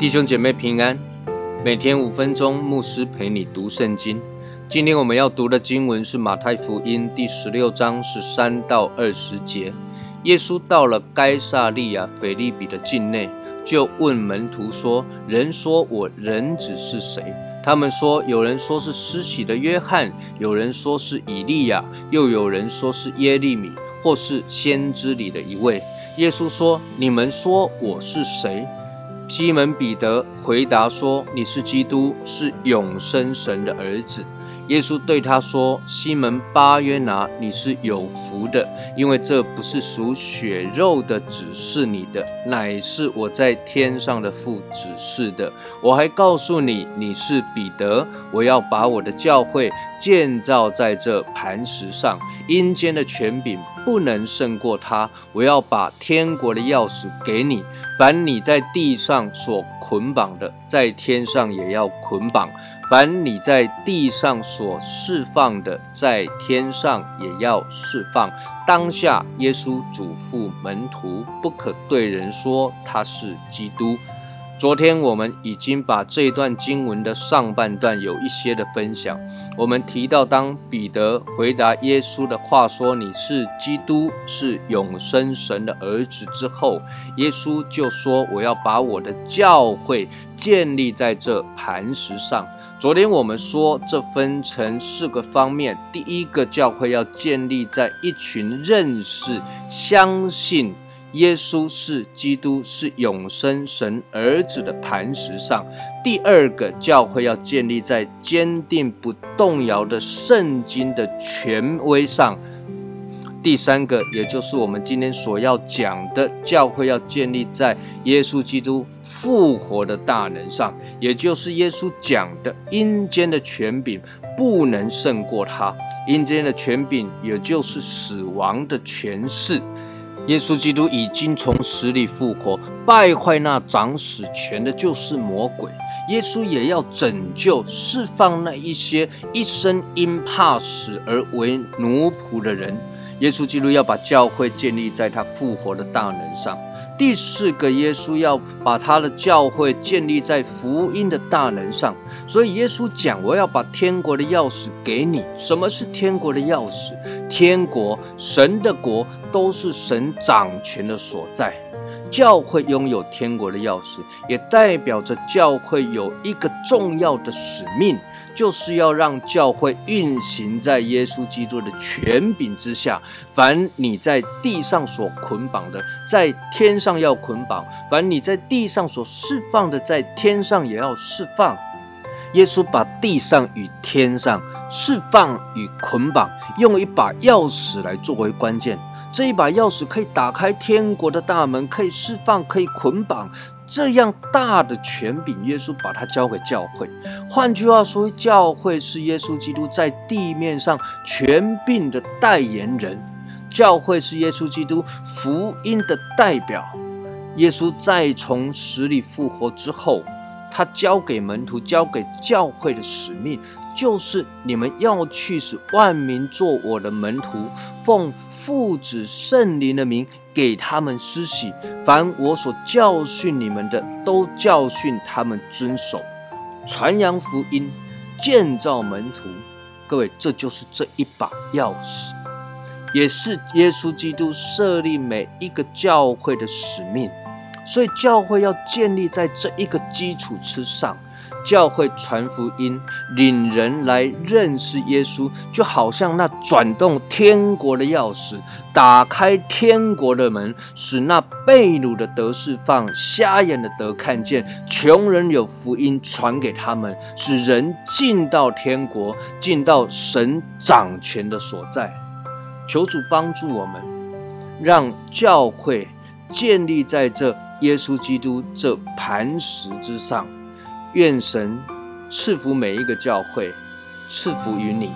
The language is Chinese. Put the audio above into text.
弟兄姐妹平安，每天五分钟，牧师陪你读圣经。今天我们要读的经文是马太福音第十六章十三到二十节。耶稣到了该萨利亚腓利比的境内，就问门徒说：“人说我人子是谁？”他们说：“有人说是施洗的约翰，有人说是以利亚，又有人说是耶利米，或是先知里的一位。”耶稣说：“你们说我是谁？”西门彼得回答说：“你是基督，是永生神的儿子。”耶稣对他说：“西门巴约拿，你是有福的，因为这不是属血肉的指示你的，乃是我在天上的父指示的。我还告诉你，你是彼得，我要把我的教会建造在这磐石上，阴间的权柄不能胜过他。我要把天国的钥匙给你，凡你在地上所捆绑的，在天上也要捆绑。”凡你在地上所释放的，在天上也要释放。当下，耶稣嘱咐门徒，不可对人说他是基督。昨天我们已经把这段经文的上半段有一些的分享。我们提到，当彼得回答耶稣的话说：“你是基督，是永生神的儿子。”之后，耶稣就说：“我要把我的教会建立在这磐石上。”昨天我们说，这分成四个方面。第一个，教会要建立在一群认识、相信。耶稣是基督，是永生神儿子的磐石上。第二个教会要建立在坚定不动摇的圣经的权威上。第三个，也就是我们今天所要讲的，教会要建立在耶稣基督复活的大能上，也就是耶稣讲的阴间的权柄不能胜过他。阴间的权柄，也就是死亡的权势。耶稣基督已经从死里复活，败坏那长死权的，就是魔鬼。耶稣也要拯救、释放那一些一生因怕死而为奴仆的人。耶稣基督要把教会建立在他复活的大能上。第四个，耶稣要把他的教会建立在福音的大能上。所以耶稣讲：“我要把天国的钥匙给你。”什么是天国的钥匙？天国、神的国都是神掌权的所在。教会拥有天国的钥匙，也代表着教会有一个重要的使命，就是要让教会运行在耶稣基督的权柄之下。凡你在地上所捆绑的，在天上要捆绑；凡你在地上所释放的，在天上也要释放。耶稣把地上与天上释放与捆绑，用一把钥匙来作为关键。这一把钥匙可以打开天国的大门，可以释放，可以捆绑。这样大的权柄，耶稣把它交给教会。换句话说，教会是耶稣基督在地面上权柄的代言人，教会是耶稣基督福音的代表。耶稣再从死里复活之后。他交给门徒、交给教会的使命，就是你们要去使万民做我的门徒，奉父子圣灵的名给他们施洗。凡我所教训你们的，都教训他们遵守，传扬福音，建造门徒。各位，这就是这一把钥匙，也是耶稣基督设立每一个教会的使命。所以教会要建立在这一个基础之上，教会传福音，领人来认识耶稣，就好像那转动天国的钥匙，打开天国的门，使那被掳的得释放，瞎眼的得看见，穷人有福音传给他们，使人进到天国，进到神掌权的所在。求主帮助我们，让教会建立在这。耶稣基督这磐石之上，愿神赐福每一个教会，赐福于你。